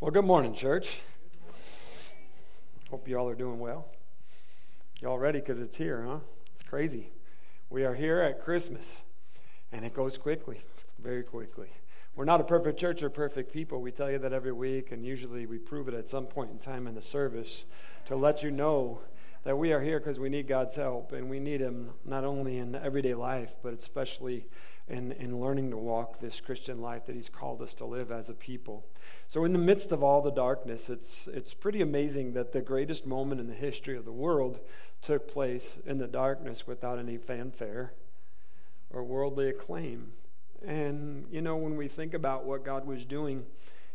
Well, good morning, church. Hope you all are doing well. Y'all ready? Because it's here, huh? It's crazy. We are here at Christmas, and it goes quickly, very quickly. We're not a perfect church or perfect people. We tell you that every week, and usually we prove it at some point in time in the service to let you know that we are here because we need God's help, and we need Him not only in everyday life, but especially in, in learning to walk this Christian life that He's called us to live as a people. So, in the midst of all the darkness, it's, it's pretty amazing that the greatest moment in the history of the world took place in the darkness without any fanfare or worldly acclaim. And, you know, when we think about what God was doing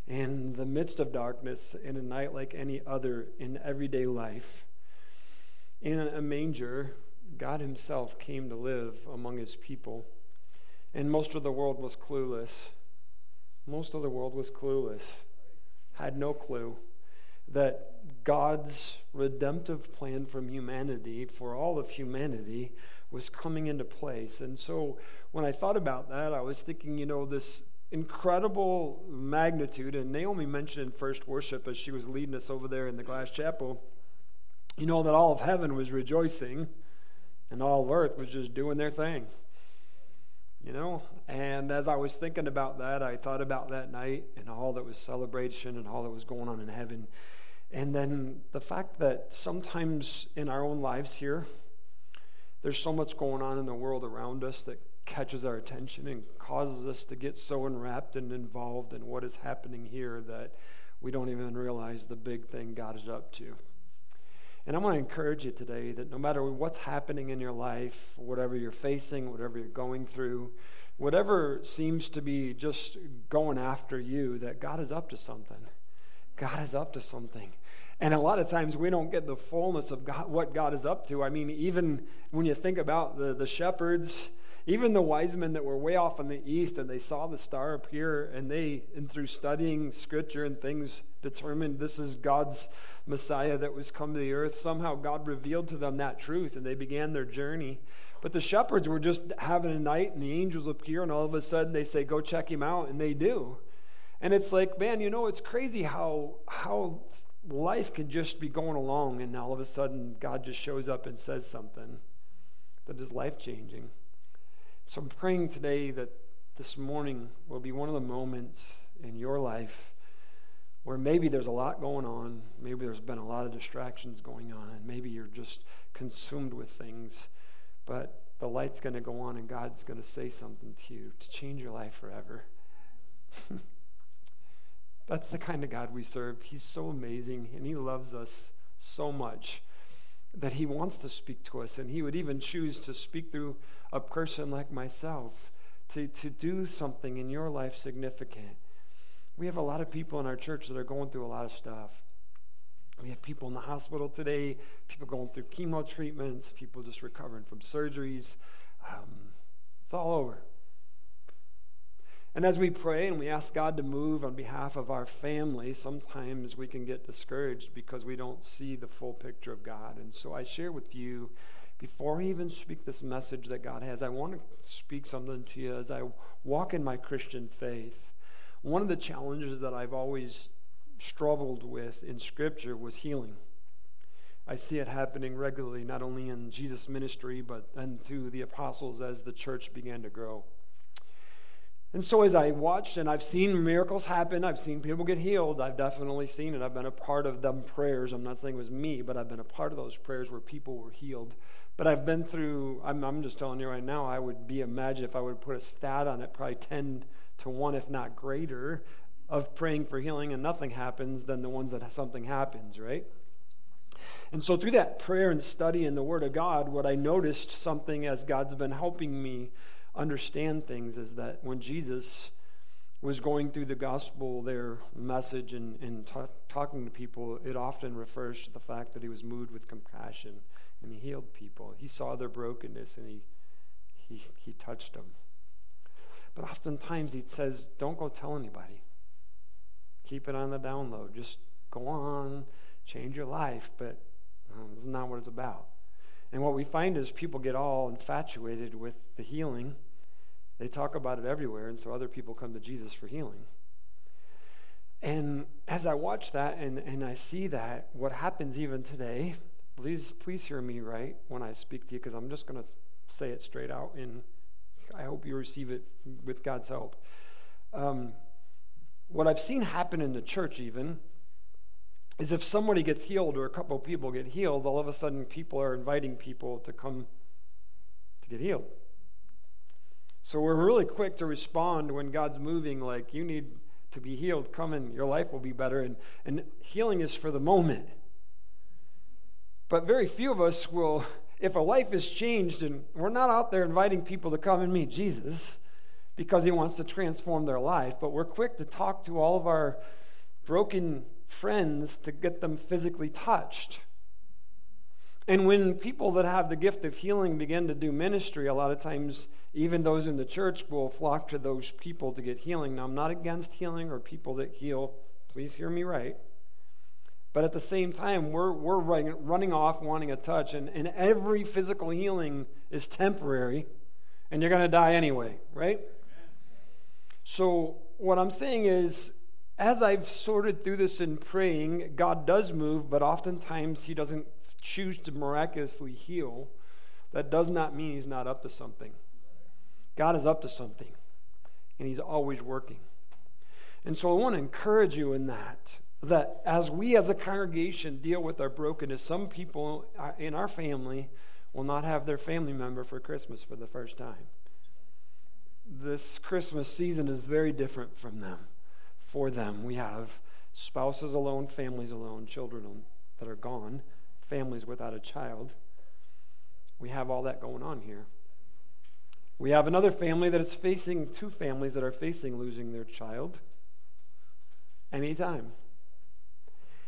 in the midst of darkness, in a night like any other in everyday life, in a manger, God Himself came to live among His people. And most of the world was clueless. Most of the world was clueless, had no clue that God's redemptive plan from humanity, for all of humanity, was coming into place. And so when I thought about that, I was thinking, you know, this incredible magnitude, and Naomi mentioned in first worship as she was leading us over there in the glass chapel, you know, that all of heaven was rejoicing and all of earth was just doing their thing you know? And as i was thinking about that i thought about that night and all that was celebration and all that was going on in heaven. And then the fact that sometimes in our own lives here there's so much going on in the world around us that catches our attention and causes us to get so enwrapped and involved in what is happening here that we don't even realize the big thing god is up to and I want to encourage you today that no matter what's happening in your life, whatever you're facing, whatever you're going through, whatever seems to be just going after you, that God is up to something. God is up to something. And a lot of times we don't get the fullness of God, what God is up to. I mean, even when you think about the, the shepherds, even the wise men that were way off in the east and they saw the star appear and they, and through studying scripture and things, determined this is God's Messiah that was come to the earth. Somehow God revealed to them that truth and they began their journey. But the shepherds were just having a night and the angels appear and all of a sudden they say, Go check him out. And they do. And it's like, man, you know, it's crazy how how life can just be going along and all of a sudden God just shows up and says something that is life changing. So I'm praying today that this morning will be one of the moments in your life where maybe there's a lot going on, maybe there's been a lot of distractions going on, and maybe you're just consumed with things, but the light's going to go on and God's going to say something to you to change your life forever. That's the kind of God we serve. He's so amazing and He loves us so much that He wants to speak to us, and He would even choose to speak through a person like myself to, to do something in your life significant. We have a lot of people in our church that are going through a lot of stuff. We have people in the hospital today, people going through chemo treatments, people just recovering from surgeries. Um, it's all over. And as we pray and we ask God to move on behalf of our family, sometimes we can get discouraged because we don't see the full picture of God. And so I share with you, before I even speak this message that God has, I want to speak something to you as I walk in my Christian faith. One of the challenges that I've always struggled with in Scripture was healing. I see it happening regularly, not only in Jesus' ministry, but and through the apostles as the church began to grow. And so, as I watched and I've seen miracles happen, I've seen people get healed, I've definitely seen it. I've been a part of them prayers. I'm not saying it was me, but I've been a part of those prayers where people were healed. But I've been through, I'm, I'm just telling you right now, I would be, imagine if I would put a stat on it, probably 10 to one, if not greater, of praying for healing and nothing happens than the ones that something happens, right? And so, through that prayer and study in the Word of God, what I noticed something as God's been helping me understand things is that when Jesus was going through the gospel, their message and, and talking to people, it often refers to the fact that he was moved with compassion and he healed people. He saw their brokenness and he, he, he touched them. But oftentimes he says, don't go tell anybody. Keep it on the download. Just go on, change your life, but um, this is not what it's about. And what we find is people get all infatuated with the healing. They talk about it everywhere, and so other people come to Jesus for healing. And as I watch that and, and I see that, what happens even today, please, please hear me right when I speak to you, because I'm just going to say it straight out, and I hope you receive it with God's help. Um, what I've seen happen in the church, even, is if somebody gets healed or a couple people get healed, all of a sudden people are inviting people to come to get healed. So we're really quick to respond when God's moving, like, you need to be healed, come and your life will be better. And, and healing is for the moment. But very few of us will, if a life is changed and we're not out there inviting people to come and meet Jesus because he wants to transform their life, but we're quick to talk to all of our broken friends to get them physically touched. And when people that have the gift of healing begin to do ministry, a lot of times even those in the church will flock to those people to get healing. Now, I'm not against healing or people that heal. Please hear me right. But at the same time, we're, we're running off wanting a touch, and, and every physical healing is temporary, and you're going to die anyway, right? So, what I'm saying is, as I've sorted through this in praying, God does move, but oftentimes He doesn't choose to miraculously heal. That does not mean He's not up to something. God is up to something, and He's always working. And so I want to encourage you in that, that as we as a congregation deal with our brokenness, some people uh, in our family will not have their family member for Christmas for the first time. This Christmas season is very different from them. For them, we have spouses alone, families alone, children that are gone, families without a child. We have all that going on here. We have another family that is facing, two families that are facing losing their child anytime.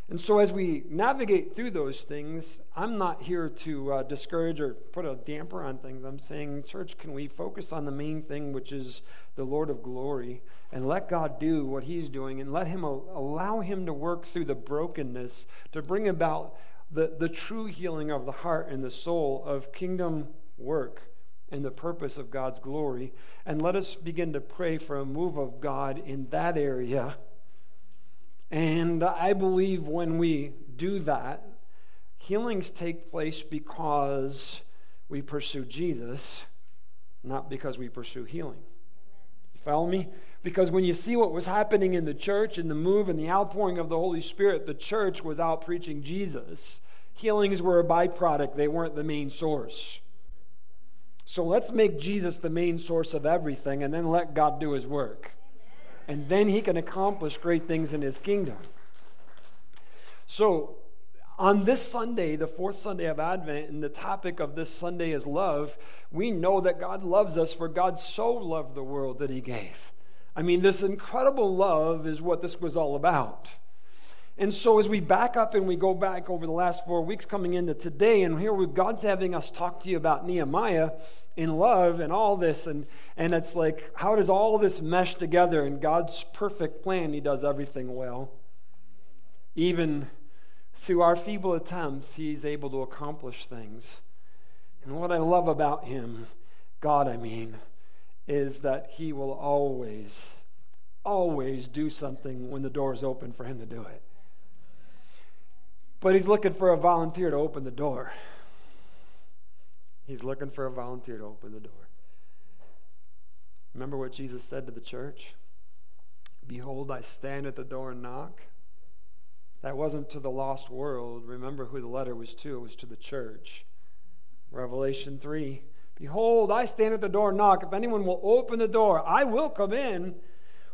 And so, as we navigate through those things, I'm not here to uh, discourage or put a damper on things. I'm saying, church, can we focus on the main thing, which is the Lord of glory, and let God do what He's doing, and let Him allow Him to work through the brokenness to bring about the, the true healing of the heart and the soul of kingdom work and the purpose of God's glory. And let us begin to pray for a move of God in that area. And I believe when we do that, healings take place because we pursue Jesus, not because we pursue healing. Follow me? Because when you see what was happening in the church and the move and the outpouring of the Holy Spirit, the church was out preaching Jesus. Healings were a byproduct, they weren't the main source. So let's make Jesus the main source of everything and then let God do his work. And then he can accomplish great things in his kingdom. So, on this Sunday, the fourth Sunday of Advent, and the topic of this Sunday is love, we know that God loves us, for God so loved the world that he gave. I mean, this incredible love is what this was all about. And so, as we back up and we go back over the last four weeks coming into today, and here we, God's having us talk to you about Nehemiah in love and all this, and, and it's like, how does all this mesh together? In God's perfect plan, He does everything well. Even through our feeble attempts, He's able to accomplish things. And what I love about Him, God, I mean, is that He will always, always do something when the door is open for Him to do it. But he's looking for a volunteer to open the door. He's looking for a volunteer to open the door. Remember what Jesus said to the church? Behold, I stand at the door and knock. That wasn't to the lost world. Remember who the letter was to. It was to the church. Revelation 3. Behold, I stand at the door and knock. If anyone will open the door, I will come in.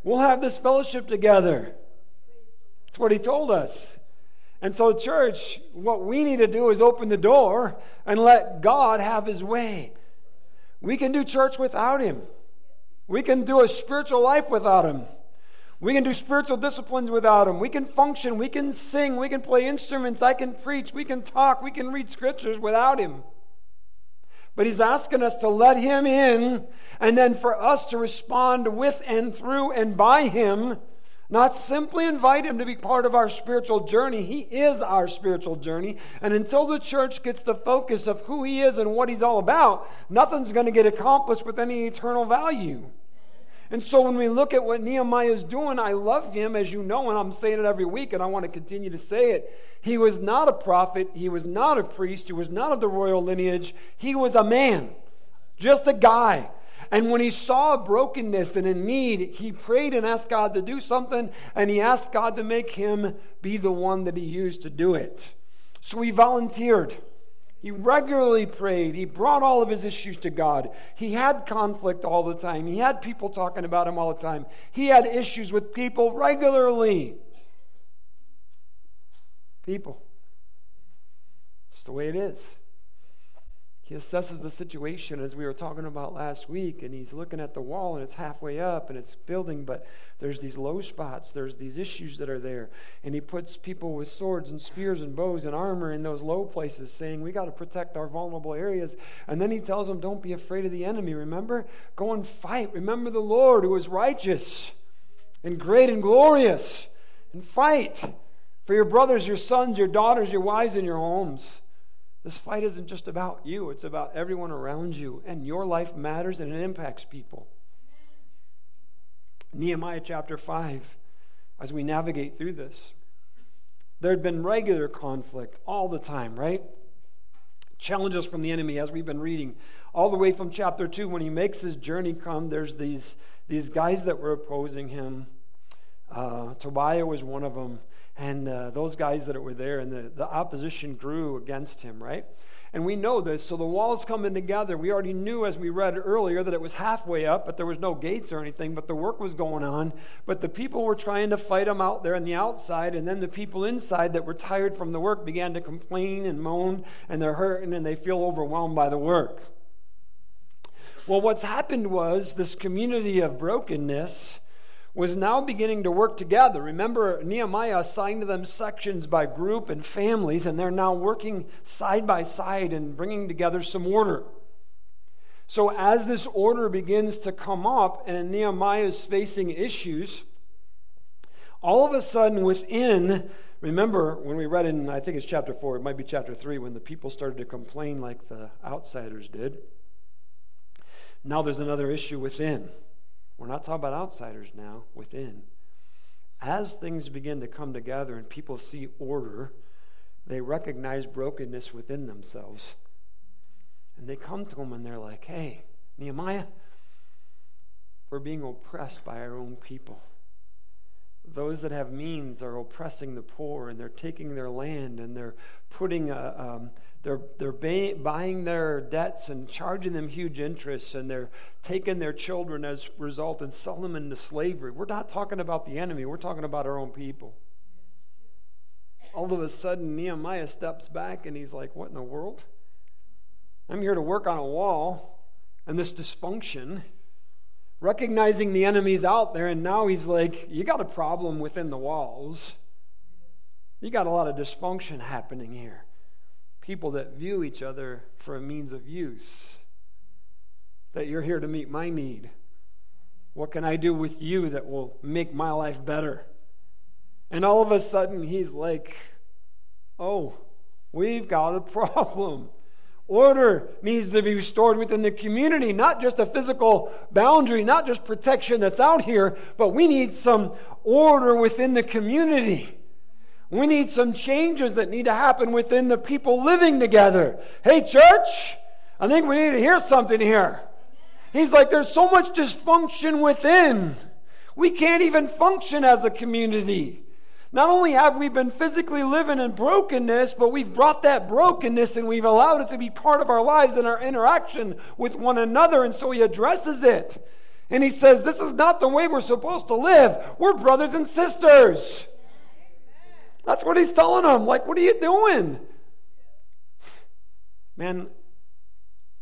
We'll have this fellowship together. That's what he told us. And so, church, what we need to do is open the door and let God have his way. We can do church without him. We can do a spiritual life without him. We can do spiritual disciplines without him. We can function. We can sing. We can play instruments. I can preach. We can talk. We can read scriptures without him. But he's asking us to let him in and then for us to respond with and through and by him not simply invite him to be part of our spiritual journey. He is our spiritual journey. And until the church gets the focus of who he is and what he's all about, nothing's going to get accomplished with any eternal value. And so when we look at what Nehemiah is doing, I love him, as you know, and I'm saying it every week, and I want to continue to say it. He was not a prophet, he was not a priest, he was not of the royal lineage, he was a man, just a guy. And when he saw brokenness and a need, he prayed and asked God to do something, and he asked God to make him be the one that he used to do it. So he volunteered. He regularly prayed. He brought all of his issues to God. He had conflict all the time. He had people talking about him all the time. He had issues with people regularly. People. It's the way it is. He assesses the situation as we were talking about last week, and he's looking at the wall and it's halfway up and it's building, but there's these low spots, there's these issues that are there. And he puts people with swords and spears and bows and armor in those low places, saying, We got to protect our vulnerable areas. And then he tells them, Don't be afraid of the enemy. Remember? Go and fight. Remember the Lord who is righteous and great and glorious, and fight for your brothers, your sons, your daughters, your wives, and your homes. This fight isn't just about you, it's about everyone around you, and your life matters and it impacts people. Nehemiah chapter 5, as we navigate through this, there had been regular conflict all the time, right? Challenges from the enemy, as we've been reading, all the way from chapter 2. When he makes his journey come, there's these, these guys that were opposing him. Uh, Tobiah was one of them and uh, those guys that were there, and the, the opposition grew against him, right? And we know this. So the walls coming together. We already knew, as we read earlier, that it was halfway up, but there was no gates or anything, but the work was going on. But the people were trying to fight them out there on the outside, and then the people inside that were tired from the work began to complain and moan, and they're hurting and they feel overwhelmed by the work. Well, what's happened was this community of brokenness was now beginning to work together. Remember, Nehemiah assigned them sections by group and families, and they're now working side by side and bringing together some order. So, as this order begins to come up and Nehemiah is facing issues, all of a sudden within, remember when we read in, I think it's chapter 4, it might be chapter 3, when the people started to complain like the outsiders did. Now there's another issue within. We're not talking about outsiders now, within. As things begin to come together and people see order, they recognize brokenness within themselves. And they come to him and they're like, hey, Nehemiah, we're being oppressed by our own people. Those that have means are oppressing the poor and they're taking their land and they're putting a, um, they're, they're buying their debts and charging them huge interest, and they're taking their children as a result and selling them into slavery. We're not talking about the enemy, we're talking about our own people. All of a sudden, Nehemiah steps back and he's like, What in the world? I'm here to work on a wall and this dysfunction, recognizing the enemy's out there, and now he's like, You got a problem within the walls. You got a lot of dysfunction happening here people that view each other for a means of use. That you're here to meet my need. What can I do with you that will make my life better? And all of a sudden, he's like, Oh, we've got a problem. Order needs to be restored within the community, not just a physical boundary, not just protection that's out here, but we need some order within the community. We need some changes that need to happen within the people living together. Hey, church, I think we need to hear something here. He's like, there's so much dysfunction within. We can't even function as a community. Not only have we been physically living in brokenness, but we've brought that brokenness and we've allowed it to be part of our lives and our interaction with one another. And so he addresses it. And he says, This is not the way we're supposed to live. We're brothers and sisters. That's what he's telling them. Like, what are you doing? Man,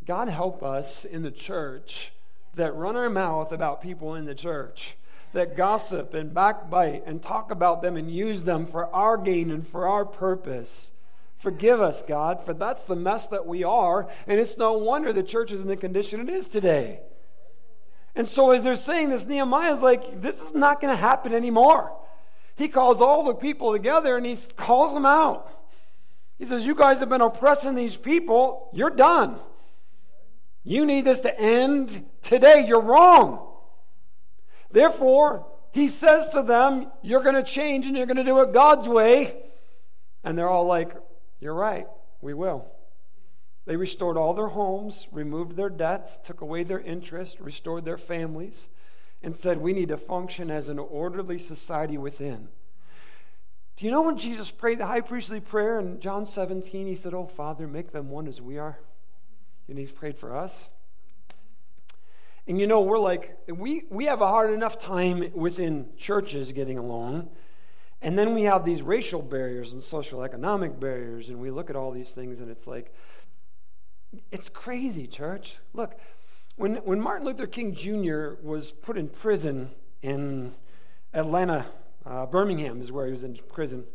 God help us in the church that run our mouth about people in the church, that gossip and backbite and talk about them and use them for our gain and for our purpose. Forgive us, God, for that's the mess that we are, and it's no wonder the church is in the condition it is today. And so, as they're saying this, Nehemiah is like, this is not going to happen anymore. He calls all the people together and he calls them out. He says, You guys have been oppressing these people. You're done. You need this to end today. You're wrong. Therefore, he says to them, You're going to change and you're going to do it God's way. And they're all like, You're right, we will. They restored all their homes, removed their debts, took away their interest, restored their families, and said, We need to function as an orderly society within. Do you know when Jesus prayed the high priestly prayer in John 17? He said, Oh, Father, make them one as we are. And he prayed for us. And you know, we're like, we, we have a hard enough time within churches getting along. And then we have these racial barriers and social economic barriers, and we look at all these things, and it's like, it's crazy, church. Look, when, when Martin Luther King Jr. was put in prison in Atlanta, uh, Birmingham is where he was in prison,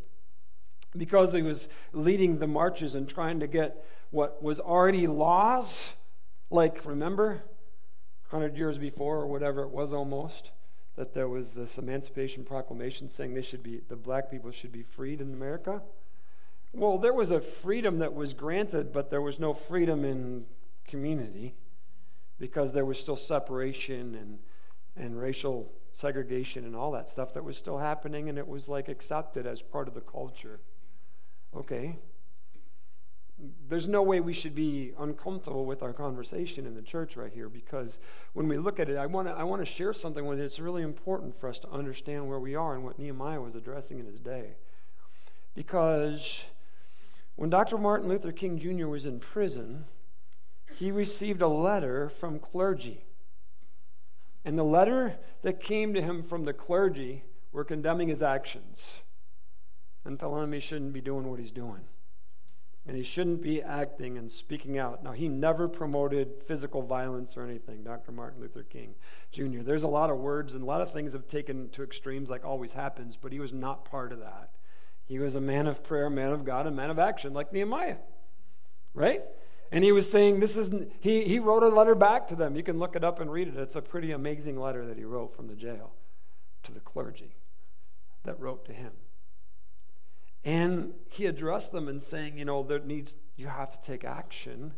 because he was leading the marches and trying to get what was already laws, like, remember, 100 years before or whatever it was almost, that there was this Emancipation Proclamation saying they should be, the black people should be freed in America. Well, there was a freedom that was granted, but there was no freedom in community because there was still separation and, and racial segregation and all that stuff that was still happening, and it was like accepted as part of the culture. Okay. There's no way we should be uncomfortable with our conversation in the church right here because when we look at it, I want to I want to share something with you. It's really important for us to understand where we are and what Nehemiah was addressing in his day. Because when Dr. Martin Luther King Jr. was in prison, he received a letter from clergy. And the letter that came to him from the clergy were condemning his actions and telling him he shouldn't be doing what he's doing. And he shouldn't be acting and speaking out. Now, he never promoted physical violence or anything, Dr. Martin Luther King Jr. There's a lot of words and a lot of things have taken to extremes, like always happens, but he was not part of that. He was a man of prayer, a man of God, a man of action, like Nehemiah. Right? And he was saying, This is, he, he wrote a letter back to them. You can look it up and read it. It's a pretty amazing letter that he wrote from the jail to the clergy that wrote to him. And he addressed them in saying, You know, there needs, you have to take action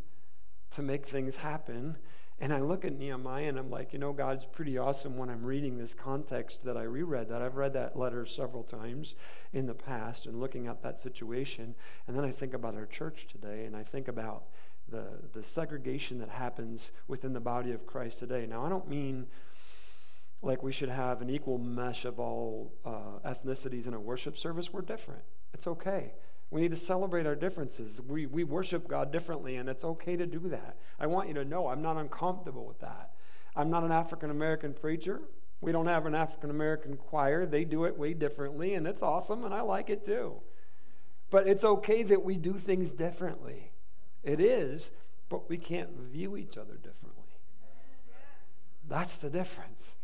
to make things happen. And I look at Nehemiah and I'm like, you know, God's pretty awesome when I'm reading this context that I reread that. I've read that letter several times in the past and looking at that situation. And then I think about our church today and I think about the, the segregation that happens within the body of Christ today. Now, I don't mean like we should have an equal mesh of all uh, ethnicities in a worship service. We're different. It's okay. We need to celebrate our differences. We, we worship God differently, and it's okay to do that. I want you to know I'm not uncomfortable with that. I'm not an African American preacher. We don't have an African American choir. They do it way differently, and it's awesome, and I like it too. But it's okay that we do things differently. It is, but we can't view each other differently. That's the difference.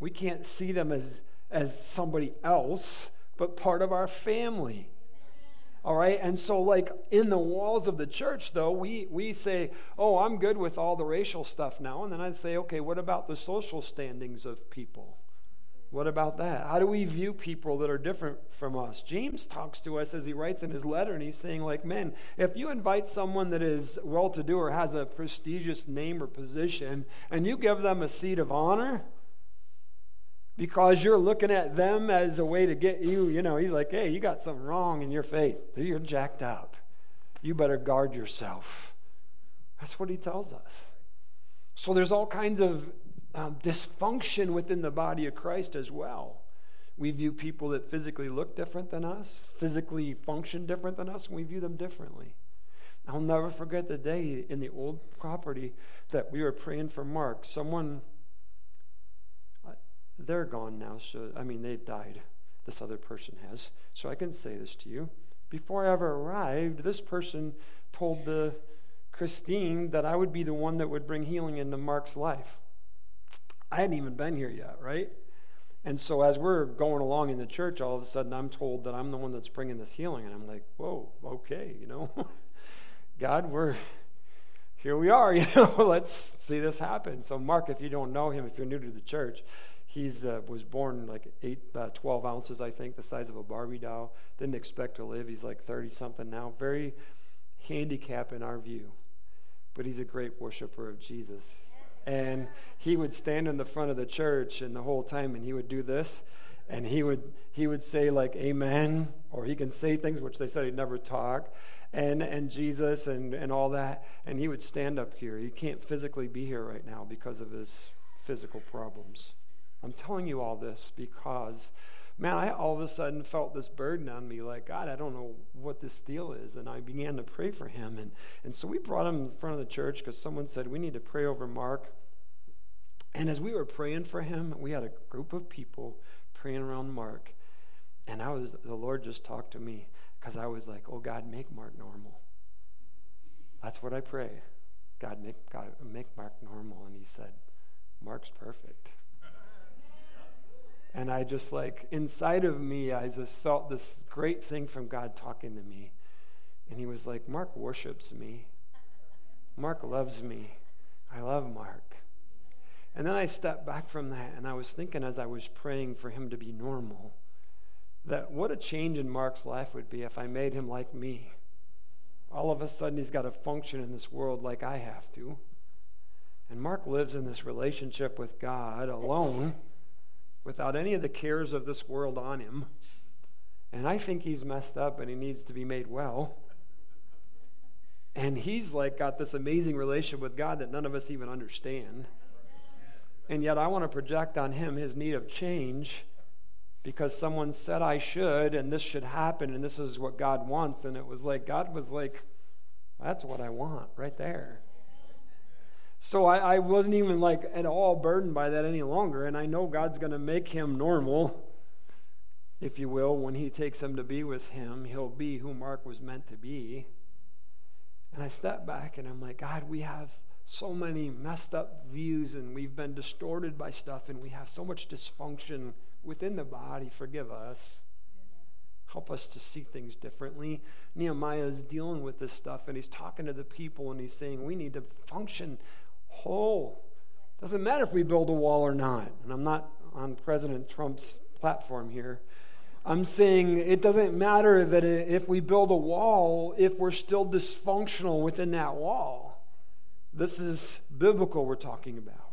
We can't see them as, as somebody else, but part of our family. All right. And so, like in the walls of the church, though, we, we say, oh, I'm good with all the racial stuff now. And then I say, okay, what about the social standings of people? What about that? How do we view people that are different from us? James talks to us as he writes in his letter, and he's saying, like, men, if you invite someone that is well to do or has a prestigious name or position, and you give them a seat of honor, because you're looking at them as a way to get you, you know, he's like, hey, you got something wrong in your faith. You're jacked up. You better guard yourself. That's what he tells us. So there's all kinds of um, dysfunction within the body of Christ as well. We view people that physically look different than us, physically function different than us, and we view them differently. I'll never forget the day in the old property that we were praying for Mark. Someone they're gone now. So, I mean, they've died. This other person has. So I can say this to you. Before I ever arrived, this person told the Christine that I would be the one that would bring healing into Mark's life. I hadn't even been here yet, right? And so as we're going along in the church, all of a sudden I'm told that I'm the one that's bringing this healing. And I'm like, whoa, okay, you know, God, we're here we are, you know, let's see this happen. So, Mark, if you don't know him, if you're new to the church, He's uh, was born like eight, uh, 12 ounces, I think, the size of a Barbie doll. Didn't expect to live. He's like 30 something now. Very handicapped in our view. But he's a great worshiper of Jesus. And he would stand in the front of the church and the whole time and he would do this and he would he would say like amen or he can say things which they said he'd never talk and and Jesus and and all that and he would stand up here. He can't physically be here right now because of his physical problems. I'm telling you all this because man, I all of a sudden felt this burden on me like, God, I don't know what this deal is. And I began to pray for him. And, and so we brought him in front of the church because someone said, we need to pray over Mark. And as we were praying for him, we had a group of people praying around Mark. And I was, the Lord just talked to me because I was like, oh, God, make Mark normal. That's what I pray. God, make, God, make Mark normal. And he said, Mark's perfect. And I just like, inside of me, I just felt this great thing from God talking to me. And he was like, Mark worships me. Mark loves me. I love Mark. And then I stepped back from that and I was thinking as I was praying for him to be normal, that what a change in Mark's life would be if I made him like me. All of a sudden, he's got to function in this world like I have to. And Mark lives in this relationship with God alone without any of the cares of this world on him. And I think he's messed up and he needs to be made well. And he's like got this amazing relationship with God that none of us even understand. And yet I want to project on him his need of change because someone said I should and this should happen and this is what God wants. And it was like, God was like, that's what I want right there. So I, I wasn't even like at all burdened by that any longer. And I know God's going to make him normal, if you will, when he takes him to be with him. He'll be who Mark was meant to be. And I step back and I'm like, God, we have so many messed up views and we've been distorted by stuff and we have so much dysfunction within the body. Forgive us. Help us to see things differently. Nehemiah is dealing with this stuff and he's talking to the people and he's saying, We need to function whole. Doesn't matter if we build a wall or not. And I'm not on President Trump's platform here. I'm saying it doesn't matter that if we build a wall, if we're still dysfunctional within that wall. This is biblical we're talking about.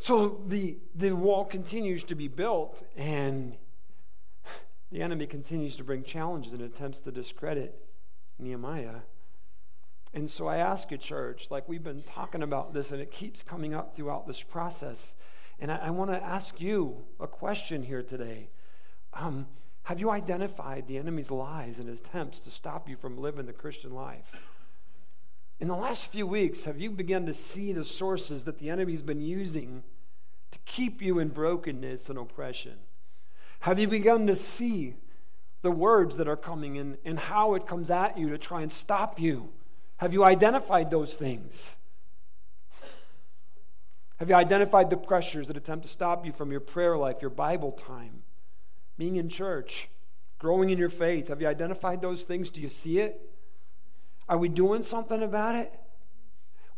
So the, the wall continues to be built, and the enemy continues to bring challenges and attempts to discredit Nehemiah. And so I ask you, church, like we've been talking about this, and it keeps coming up throughout this process. And I, I want to ask you a question here today. Um, have you identified the enemy's lies and his attempts to stop you from living the Christian life? In the last few weeks, have you begun to see the sources that the enemy's been using to keep you in brokenness and oppression? Have you begun to see the words that are coming in and how it comes at you to try and stop you? Have you identified those things? Have you identified the pressures that attempt to stop you from your prayer life, your Bible time, being in church, growing in your faith? Have you identified those things? Do you see it? Are we doing something about it?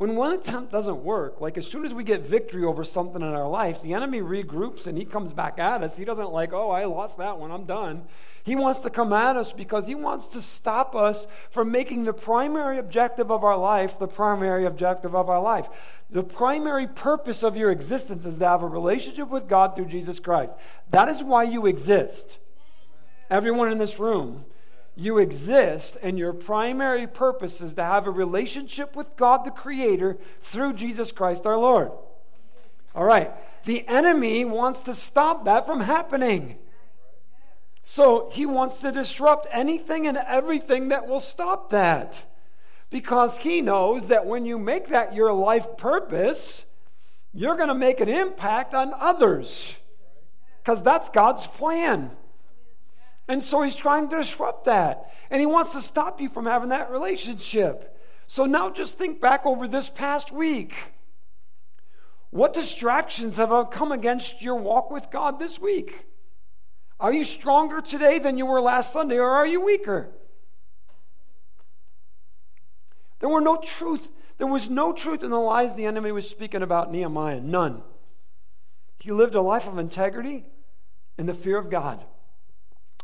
When one attempt doesn't work, like as soon as we get victory over something in our life, the enemy regroups and he comes back at us. He doesn't like, oh, I lost that one, I'm done. He wants to come at us because he wants to stop us from making the primary objective of our life the primary objective of our life. The primary purpose of your existence is to have a relationship with God through Jesus Christ. That is why you exist. Everyone in this room you exist, and your primary purpose is to have a relationship with God the Creator through Jesus Christ our Lord. All right. The enemy wants to stop that from happening. So he wants to disrupt anything and everything that will stop that. Because he knows that when you make that your life purpose, you're going to make an impact on others. Because that's God's plan. And so he's trying to disrupt that. And he wants to stop you from having that relationship. So now just think back over this past week. What distractions have come against your walk with God this week? Are you stronger today than you were last Sunday, or are you weaker? There were no truth. There was no truth in the lies the enemy was speaking about Nehemiah. None. He lived a life of integrity in the fear of God.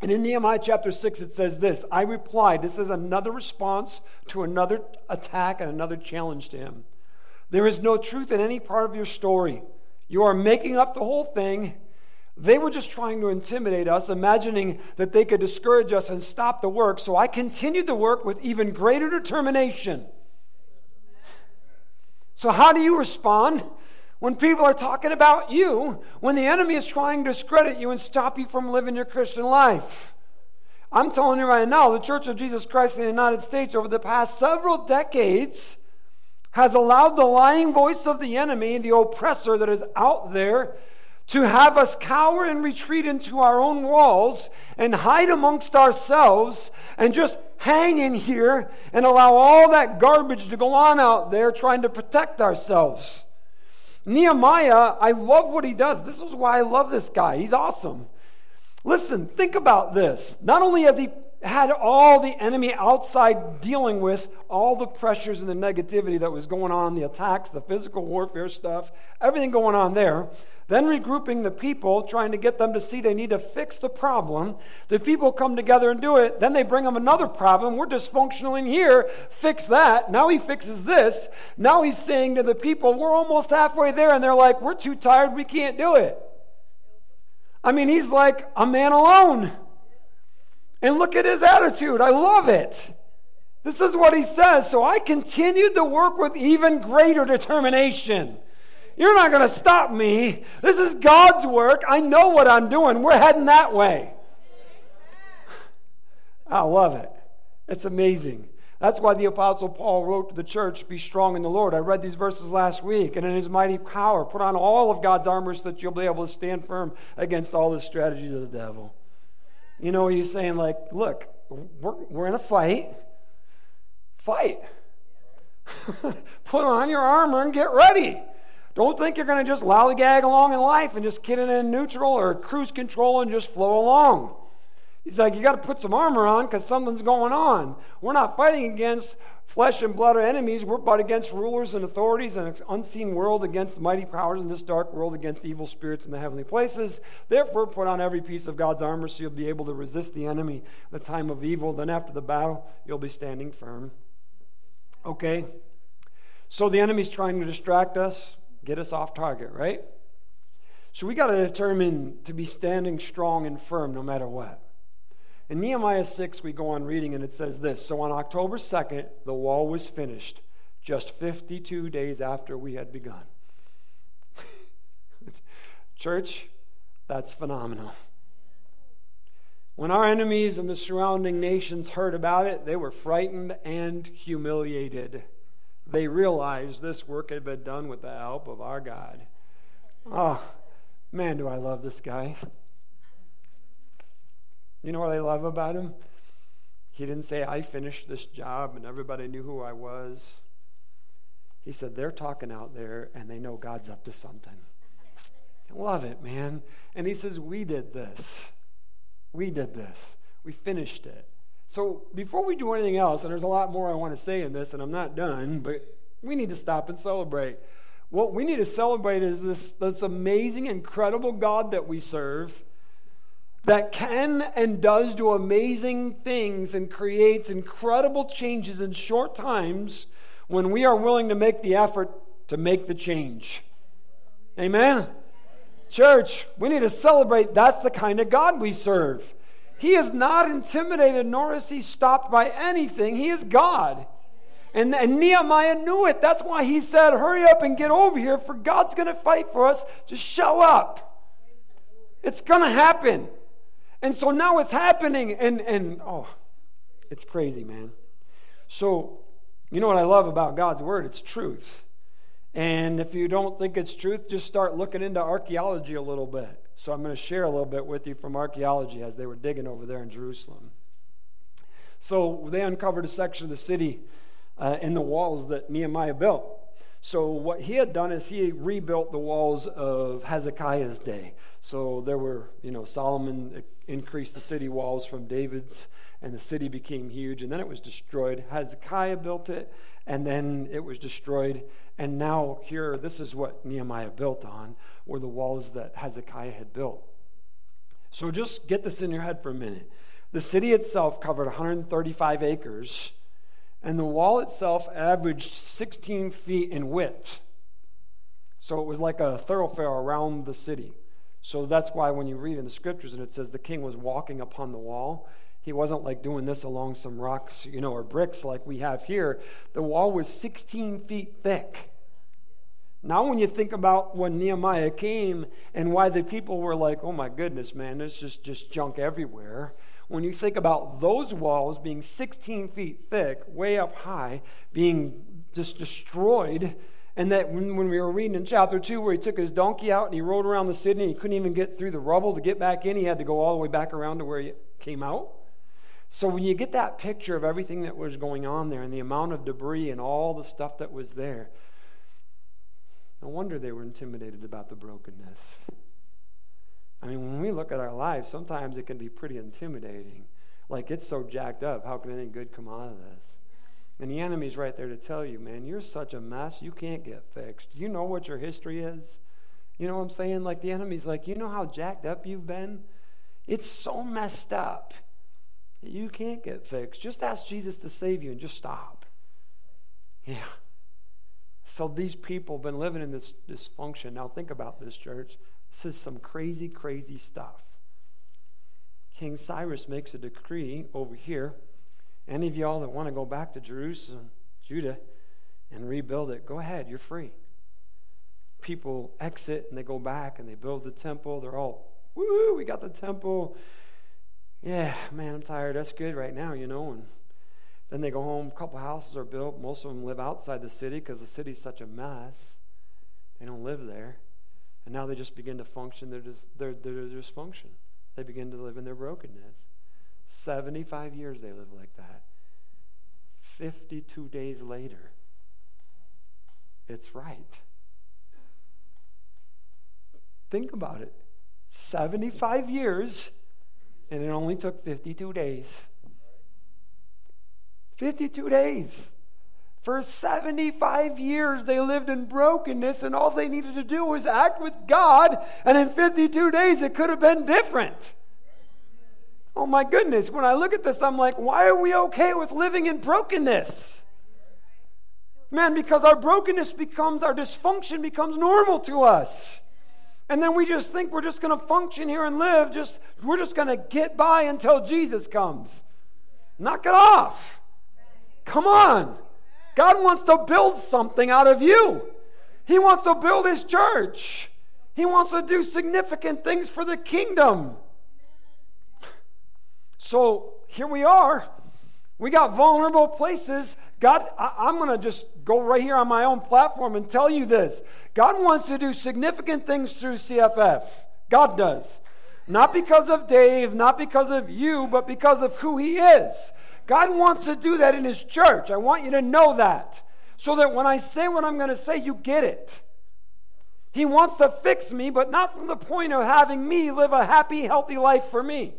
And in Nehemiah chapter 6, it says this I replied, this is another response to another attack and another challenge to him. There is no truth in any part of your story. You are making up the whole thing. They were just trying to intimidate us, imagining that they could discourage us and stop the work. So I continued the work with even greater determination. So, how do you respond when people are talking about you, when the enemy is trying to discredit you and stop you from living your Christian life? I'm telling you right now, the Church of Jesus Christ in the United States over the past several decades has allowed the lying voice of the enemy, the oppressor that is out there, to have us cower and retreat into our own walls and hide amongst ourselves and just hang in here and allow all that garbage to go on out there trying to protect ourselves. Nehemiah, I love what he does. This is why I love this guy. He's awesome. Listen, think about this. Not only has he had all the enemy outside dealing with all the pressures and the negativity that was going on, the attacks, the physical warfare stuff, everything going on there. Then regrouping the people, trying to get them to see they need to fix the problem. The people come together and do it. Then they bring them another problem. We're dysfunctional in here. Fix that. Now he fixes this. Now he's saying to the people, we're almost halfway there. And they're like, we're too tired. We can't do it. I mean, he's like a man alone. And look at his attitude. I love it. This is what he says. So I continued to work with even greater determination. You're not going to stop me. This is God's work. I know what I'm doing. We're heading that way. I love it. It's amazing. That's why the Apostle Paul wrote to the church, Be strong in the Lord. I read these verses last week. And in his mighty power, put on all of God's armor so that you'll be able to stand firm against all the strategies of the devil. You know, he's saying, like, look, we're, we're in a fight. Fight. Put on your armor and get ready. Don't think you're going to just lollygag along in life and just get in neutral or cruise control and just flow along. He's like, you got to put some armor on because something's going on. We're not fighting against flesh and blood or enemies. We're but against rulers and authorities and an unseen world against mighty powers in this dark world against evil spirits in the heavenly places. Therefore, put on every piece of God's armor so you'll be able to resist the enemy the time of evil. Then, after the battle, you'll be standing firm. Okay? So the enemy's trying to distract us, get us off target, right? So we got to determine to be standing strong and firm no matter what. In Nehemiah 6, we go on reading, and it says this So on October 2nd, the wall was finished, just 52 days after we had begun. Church, that's phenomenal. When our enemies and the surrounding nations heard about it, they were frightened and humiliated. They realized this work had been done with the help of our God. Oh, man, do I love this guy. You know what I love about him? He didn't say, I finished this job and everybody knew who I was. He said, They're talking out there and they know God's up to something. I love it, man. And he says, We did this. We did this. We finished it. So before we do anything else, and there's a lot more I want to say in this, and I'm not done, but we need to stop and celebrate. What we need to celebrate is this, this amazing, incredible God that we serve that can and does do amazing things and creates incredible changes in short times when we are willing to make the effort to make the change. Amen? Church, we need to celebrate that's the kind of God we serve. He is not intimidated, nor is he stopped by anything. He is God. And, and Nehemiah knew it. That's why he said, Hurry up and get over here, for God's going to fight for us. Just show up. It's going to happen. And so now it's happening, and, and oh, it's crazy, man. So, you know what I love about God's Word? It's truth. And if you don't think it's truth, just start looking into archaeology a little bit. So I'm going to share a little bit with you from archaeology as they were digging over there in Jerusalem. So they uncovered a section of the city uh, in the walls that Nehemiah built. So what he had done is he rebuilt the walls of Hezekiah's day. So there were, you know, Solomon increased the city walls from David's, and the city became huge, and then it was destroyed. Hezekiah built it, and then it was destroyed. And now, here, this is what Nehemiah built on, were the walls that Hezekiah had built. So just get this in your head for a minute. The city itself covered 135 acres, And the wall itself averaged 16 feet in width. So it was like a thoroughfare around the city. So that's why when you read in the scriptures and it says the king was walking upon the wall, he wasn't like doing this along some rocks, you know, or bricks like we have here. The wall was 16 feet thick. Now, when you think about when Nehemiah came and why the people were like, oh my goodness, man, there's just, just junk everywhere. When you think about those walls being 16 feet thick, way up high, being just destroyed, and that when, when we were reading in chapter 2 where he took his donkey out and he rode around the city and he couldn't even get through the rubble to get back in, he had to go all the way back around to where he came out. So when you get that picture of everything that was going on there and the amount of debris and all the stuff that was there, no wonder they were intimidated about the brokenness. I mean, when we look at our lives, sometimes it can be pretty intimidating. Like, it's so jacked up. How can anything good come out of this? And the enemy's right there to tell you, man, you're such a mess, you can't get fixed. You know what your history is? You know what I'm saying? Like, the enemy's like, you know how jacked up you've been? It's so messed up. You can't get fixed. Just ask Jesus to save you and just stop. Yeah. So these people have been living in this dysfunction. Now think about this, church. This is some crazy, crazy stuff. King Cyrus makes a decree over here. Any of y'all that want to go back to Jerusalem, Judah, and rebuild it, go ahead, you're free. People exit and they go back and they build the temple. They're all, woo, we got the temple. Yeah, man, I'm tired. That's good right now, you know. And then they go home, a couple houses are built. Most of them live outside the city because the city's such a mess. They don't live there. And now they just begin to function their, their, their dysfunction. They begin to live in their brokenness. 75 years they live like that. 52 days later, it's right. Think about it 75 years, and it only took 52 days. 52 days. For 75 years, they lived in brokenness, and all they needed to do was act with God, and in 52 days, it could have been different. Oh my goodness, when I look at this, I'm like, why are we okay with living in brokenness? Man, because our brokenness becomes, our dysfunction becomes normal to us. And then we just think we're just going to function here and live, just, we're just going to get by until Jesus comes. Knock it off. Come on. God wants to build something out of you. He wants to build his church. He wants to do significant things for the kingdom. So here we are. We got vulnerable places. God, I, am going to just go right here on my own platform and tell you this. God wants to do significant things through CFF. God does. Not because of Dave, not because of you, but because of who He is. God wants to do that in His church. I want you to know that. So that when I say what I'm going to say, you get it. He wants to fix me, but not from the point of having me live a happy, healthy life for me.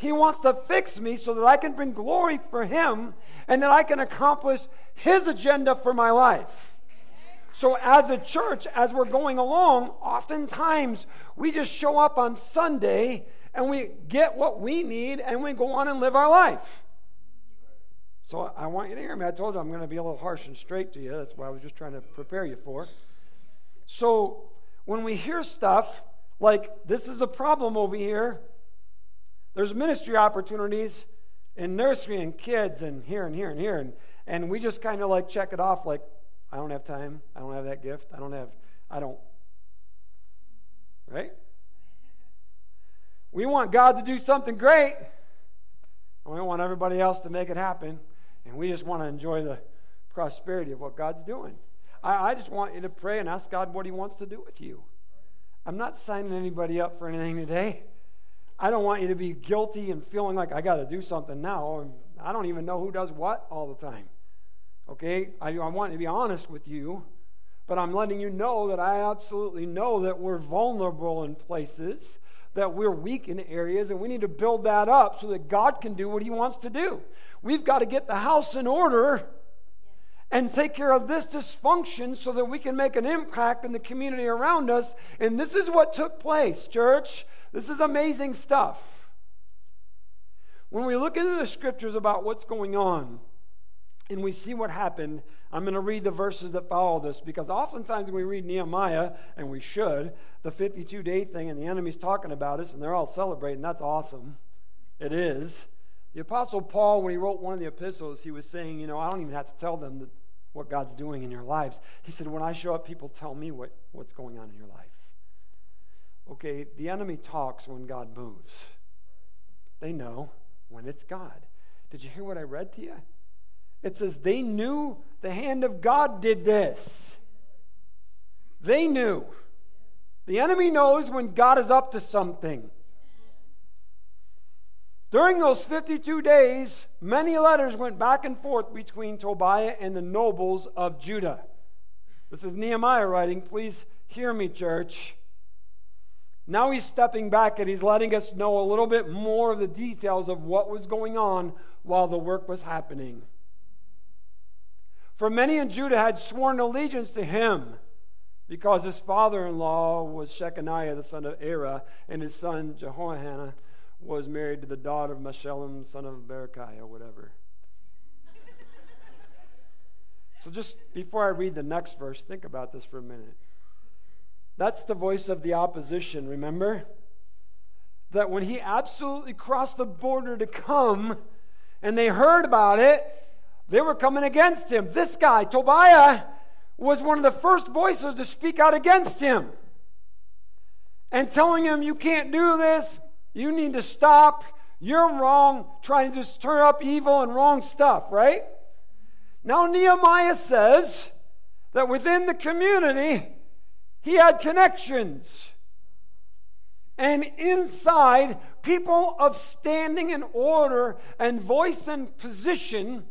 He wants to fix me so that I can bring glory for Him and that I can accomplish His agenda for my life. So, as a church, as we're going along, oftentimes we just show up on Sunday and we get what we need and we go on and live our life. So I want you to hear me. I told you I'm going to be a little harsh and straight to you. That's why I was just trying to prepare you for. So when we hear stuff like this is a problem over here, there's ministry opportunities in nursery and kids and here and here and here. And, and we just kind of like check it off like, I don't have time. I don't have that gift. I don't have, I don't. Right? We want God to do something great. And we want everybody else to make it happen. And we just want to enjoy the prosperity of what God's doing. I, I just want you to pray and ask God what He wants to do with you. I'm not signing anybody up for anything today. I don't want you to be guilty and feeling like I got to do something now. I don't even know who does what all the time. Okay? I, I want to be honest with you, but I'm letting you know that I absolutely know that we're vulnerable in places, that we're weak in areas, and we need to build that up so that God can do what He wants to do. We've got to get the house in order and take care of this dysfunction so that we can make an impact in the community around us. And this is what took place, church. This is amazing stuff. When we look into the scriptures about what's going on, and we see what happened. I'm going to read the verses that follow this because oftentimes when we read Nehemiah, and we should, the 52 day thing, and the enemy's talking about us, and they're all celebrating. That's awesome. It is. The Apostle Paul, when he wrote one of the epistles, he was saying, You know, I don't even have to tell them that, what God's doing in your lives. He said, When I show up, people tell me what, what's going on in your life. Okay, the enemy talks when God moves, they know when it's God. Did you hear what I read to you? It says they knew the hand of God did this. They knew. The enemy knows when God is up to something. During those 52 days, many letters went back and forth between Tobiah and the nobles of Judah. This is Nehemiah writing. Please hear me, church. Now he's stepping back and he's letting us know a little bit more of the details of what was going on while the work was happening. For many in Judah had sworn allegiance to him because his father in law was Shechaniah, the son of Arah, and his son Jehohanan was married to the daughter of Meshullam, son of Berechiah, whatever. so just before I read the next verse, think about this for a minute. That's the voice of the opposition, remember? That when he absolutely crossed the border to come and they heard about it, they were coming against him. This guy, Tobiah, was one of the first voices to speak out against him and telling him, You can't do this. You need to stop. You're wrong, trying to stir up evil and wrong stuff, right? Now, Nehemiah says that within the community, he had connections. And inside, people of standing and order and voice and position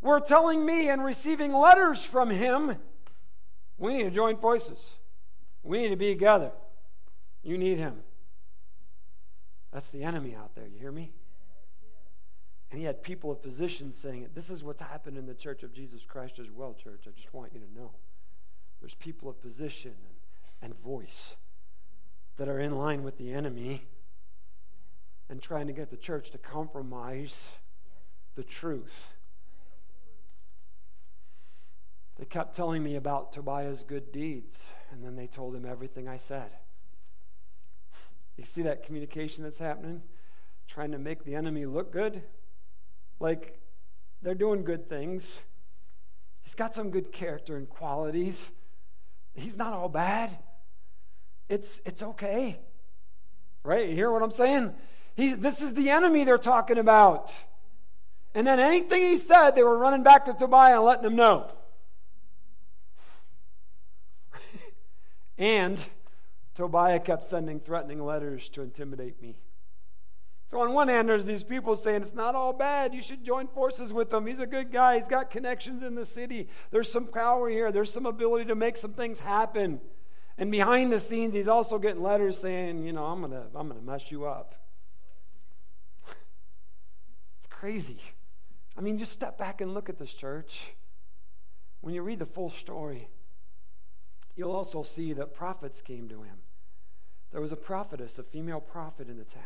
were telling me and receiving letters from him we need to join forces. We need to be together. You need him. That's the enemy out there. You hear me? And he had people of position saying. This is what's happened in the church of Jesus Christ as well, church. I just want you to know. There's people of position and, and voice that are in line with the enemy and trying to get the church to compromise the truth. They kept telling me about Tobiah's good deeds, and then they told him everything I said. You see that communication that's happening? Trying to make the enemy look good? Like they're doing good things. He's got some good character and qualities. He's not all bad. It's, it's okay. Right? You hear what I'm saying? He, this is the enemy they're talking about. And then anything he said, they were running back to Tobiah and letting him know. And Tobiah kept sending threatening letters to intimidate me. So, on one hand, there's these people saying it's not all bad. You should join forces with him. He's a good guy. He's got connections in the city. There's some power here. There's some ability to make some things happen. And behind the scenes, he's also getting letters saying, you know, I'm going to I'm going to mess you up. it's crazy. I mean, just step back and look at this church. When you read the full story, You'll also see that prophets came to him. There was a prophetess, a female prophet in the town,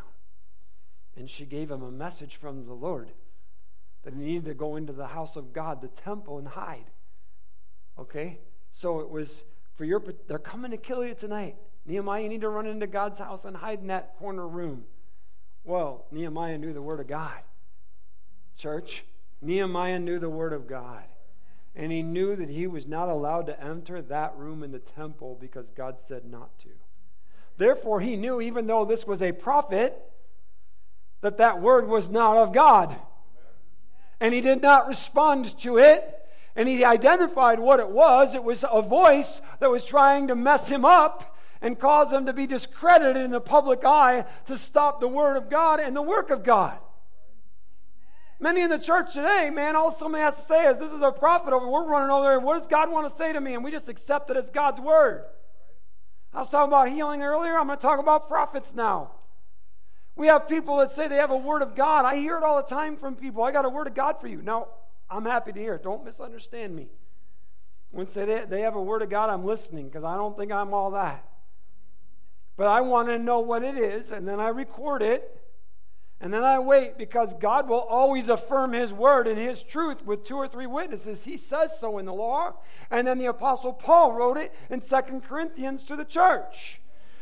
and she gave him a message from the Lord that he needed to go into the house of God, the temple, and hide. Okay? So it was for your, they're coming to kill you tonight. Nehemiah, you need to run into God's house and hide in that corner room. Well, Nehemiah knew the Word of God. Church, Nehemiah knew the Word of God. And he knew that he was not allowed to enter that room in the temple because God said not to. Therefore, he knew, even though this was a prophet, that that word was not of God. And he did not respond to it. And he identified what it was. It was a voice that was trying to mess him up and cause him to be discredited in the public eye to stop the word of God and the work of God. Many in the church today, man, all somebody has to say is, This is a prophet over. We're running over there. What does God want to say to me? And we just accept it as God's word. I was talking about healing earlier. I'm going to talk about prophets now. We have people that say they have a word of God. I hear it all the time from people. I got a word of God for you. Now, I'm happy to hear it. Don't misunderstand me. When say they, they have a word of God, I'm listening because I don't think I'm all that. But I want to know what it is, and then I record it And then I wait because God will always affirm His word and His truth with two or three witnesses. He says so in the law. And then the Apostle Paul wrote it in Second Corinthians to the church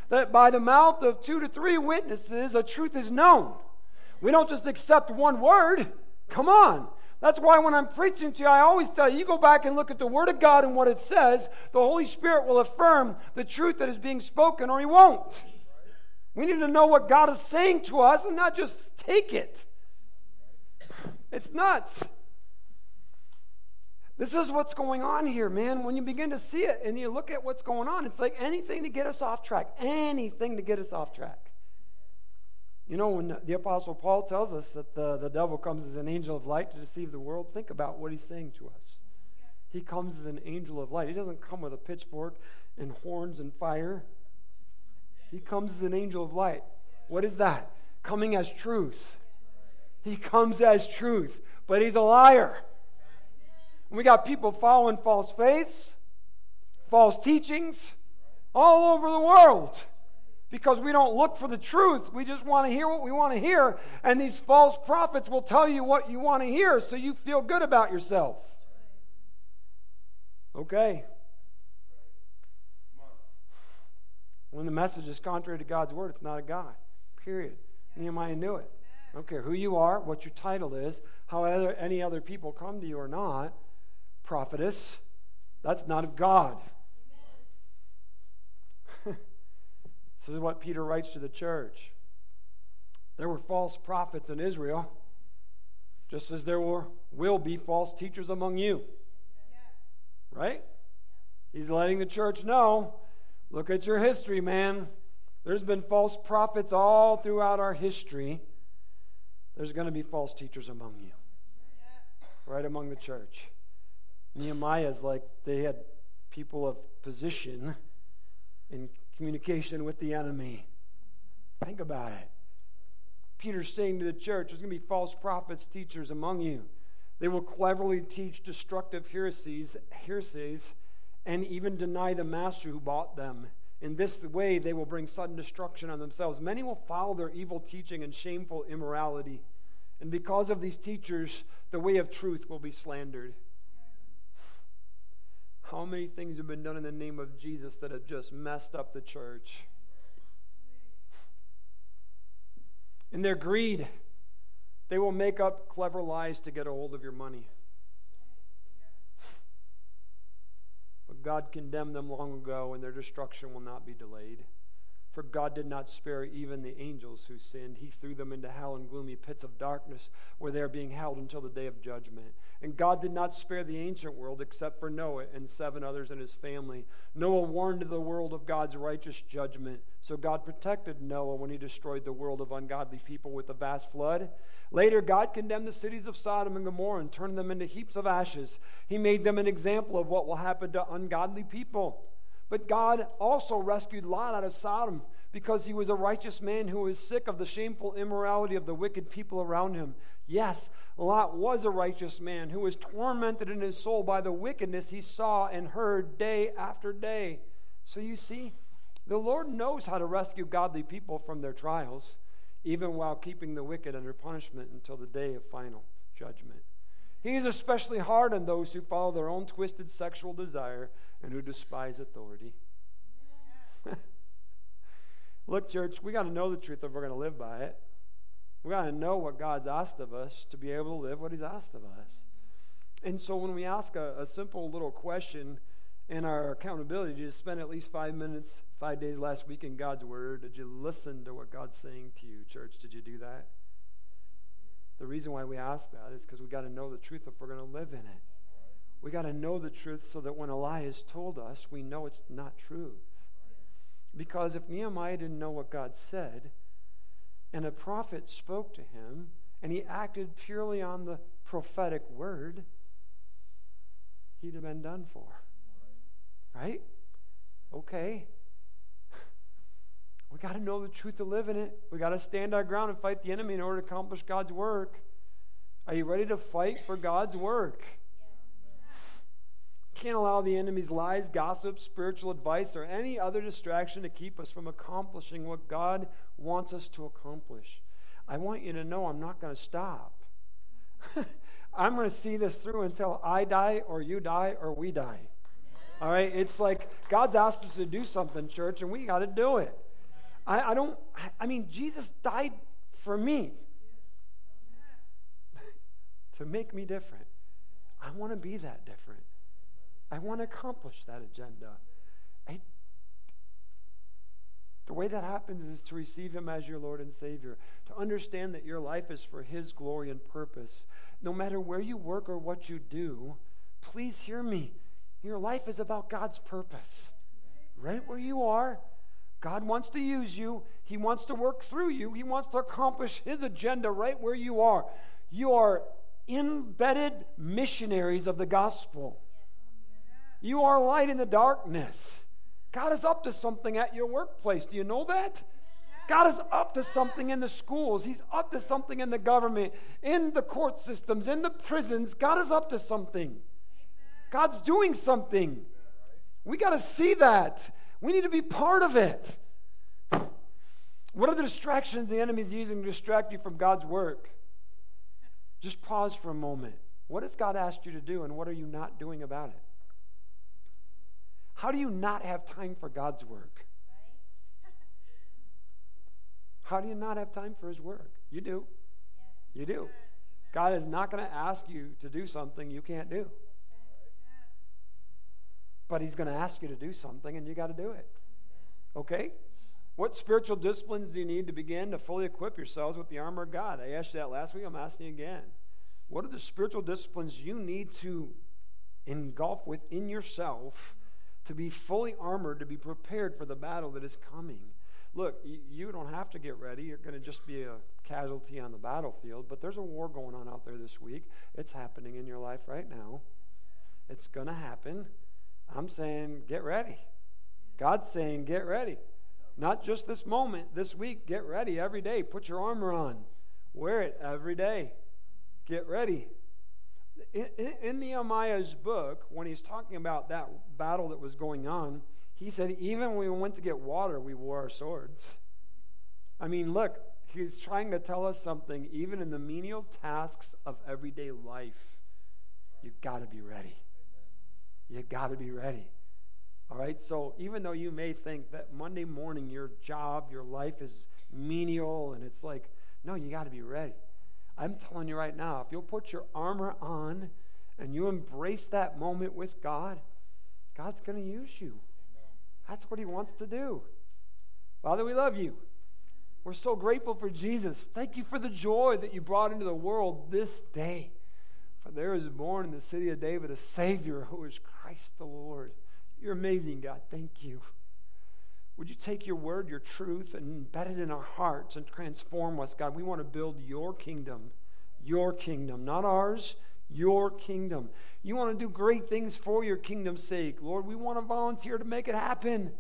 that by the mouth of two to three witnesses, a truth is known. We don't just accept one word. Come on. That's why when I'm preaching to you, I always tell you, you go back and look at the Word of God and what it says. The Holy Spirit will affirm the truth that is being spoken, or He won't. We need to know what God is saying to us and not just take it. It's nuts. This is what's going on here, man. When you begin to see it and you look at what's going on, it's like anything to get us off track. Anything to get us off track. You know, when the Apostle Paul tells us that the, the devil comes as an angel of light to deceive the world, think about what he's saying to us. He comes as an angel of light. He doesn't come with a pitchfork and horns and fire. He comes as an angel of light. What is that? Coming as truth. He comes as truth, but he's a liar. We got people following false faiths, false teachings all over the world because we don't look for the truth. We just want to hear what we want to hear. And these false prophets will tell you what you want to hear so you feel good about yourself. Okay. When the message is contrary to God's word, it's not a God. Period. Nehemiah knew it. I don't care who you are, what your title is, how other, any other people come to you or not. Prophetess, that's not of God. this is what Peter writes to the church. There were false prophets in Israel, just as there were, will be false teachers among you. Right? He's letting the church know Look at your history, man. There's been false prophets all throughout our history. There's going to be false teachers among you, right among the church. Nehemiah's like they had people of position in communication with the enemy. Think about it. Peter's saying to the church, there's going to be false prophets, teachers among you. They will cleverly teach destructive heresies, heresies and even deny the master who bought them. In this way, they will bring sudden destruction on themselves. Many will follow their evil teaching and shameful immorality. And because of these teachers, the way of truth will be slandered. How many things have been done in the name of Jesus that have just messed up the church? In their greed, they will make up clever lies to get a hold of your money. But God condemned them long ago, and their destruction will not be delayed. For God did not spare even the angels who sinned. He threw them into hell and gloomy pits of darkness, where they are being held until the day of judgment. And God did not spare the ancient world except for Noah and seven others in his family. Noah warned the world of God's righteous judgment. So God protected Noah when he destroyed the world of ungodly people with a vast flood. Later, God condemned the cities of Sodom and Gomorrah and turned them into heaps of ashes. He made them an example of what will happen to ungodly people. But God also rescued Lot out of Sodom because he was a righteous man who was sick of the shameful immorality of the wicked people around him. Yes, Lot was a righteous man who was tormented in his soul by the wickedness he saw and heard day after day. So you see, the Lord knows how to rescue godly people from their trials, even while keeping the wicked under punishment until the day of final judgment. He is especially hard on those who follow their own twisted sexual desire and who despise authority. Look, church, we got to know the truth if we're going to live by it. We got to know what God's asked of us to be able to live what He's asked of us. And so when we ask a, a simple little question in our accountability, did you spend at least five minutes, five days last week in God's Word? Did you listen to what God's saying to you, church? Did you do that? The reason why we ask that is because we got to know the truth if we're going to live in it. We got to know the truth so that when a lie is told us, we know it's not true. Because if Nehemiah didn't know what God said, and a prophet spoke to him, and he acted purely on the prophetic word, he'd have been done for. Right? Okay. We got to know the truth to live in it. We got to stand our ground and fight the enemy in order to accomplish God's work. Are you ready to fight for God's work? Can't allow the enemy's lies, gossip, spiritual advice, or any other distraction to keep us from accomplishing what God wants us to accomplish. I want you to know I'm not going to stop. I'm going to see this through until I die or you die or we die. All right? It's like God's asked us to do something, church, and we got to do it. I, I don't, I mean, Jesus died for me to make me different. I want to be that different. I want to accomplish that agenda. I, the way that happens is to receive Him as your Lord and Savior, to understand that your life is for His glory and purpose. No matter where you work or what you do, please hear me. Your life is about God's purpose. Right where you are, God wants to use you. He wants to work through you. He wants to accomplish His agenda right where you are. You are embedded missionaries of the gospel. You are light in the darkness. God is up to something at your workplace. Do you know that? God is up to something in the schools. He's up to something in the government, in the court systems, in the prisons. God is up to something. God's doing something. We got to see that. We need to be part of it. What are the distractions the enemy is using to distract you from God's work? Just pause for a moment. What has God asked you to do, and what are you not doing about it? How do you not have time for God's work? How do you not have time for His work? You do. You do. God is not going to ask you to do something you can't do. But He's going to ask you to do something, and you got to do it. Okay? What spiritual disciplines do you need to begin to fully equip yourselves with the armor of God? I asked you that last week. I'm asking you again. What are the spiritual disciplines you need to engulf within yourself to be fully armored, to be prepared for the battle that is coming? Look, you don't have to get ready. You're going to just be a casualty on the battlefield, but there's a war going on out there this week. It's happening in your life right now. It's going to happen. I'm saying, get ready. God's saying, get ready. Not just this moment, this week. Get ready every day. Put your armor on. Wear it every day. Get ready. In, in, Nehemiah's book, when he's talking about that battle that was going on, he said, even when we went to get water, we wore our swords. I mean, look, he's trying to tell us something. Even in the menial tasks of everyday life, you've got to be ready. You got to be ready. All right? So even though you may think that Monday morning your job, your life is menial and it's like, no, you got to be ready. I'm telling you right now, if you'll put your armor on and you embrace that moment with God, God's going to use you. That's what He wants to do. Father, we love you. We're so grateful for Jesus. Thank you for the joy that you brought into the world this day. For there is born in the city of David a Savior who is Christ the Lord. You're amazing, God. Thank you. Would you take your word, your truth, and embed it in our hearts and transform us, God? We want to build your kingdom. Your kingdom, not ours, your kingdom. You want to do great things for your kingdom's sake. Lord, we want to volunteer to make it happen.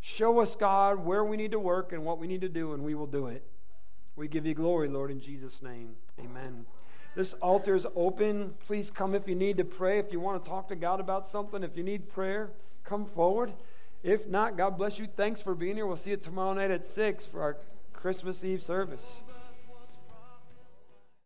Show us, God, where we need to work and what we need to do, and we will do it. We give you glory, Lord, in Jesus' name. Amen. This altar is open. Please come if you need to pray. If you want to talk to God about something, if you need prayer, come forward. If not, God bless you. Thanks for being here. We'll see you tomorrow night at 6 for our Christmas Eve service.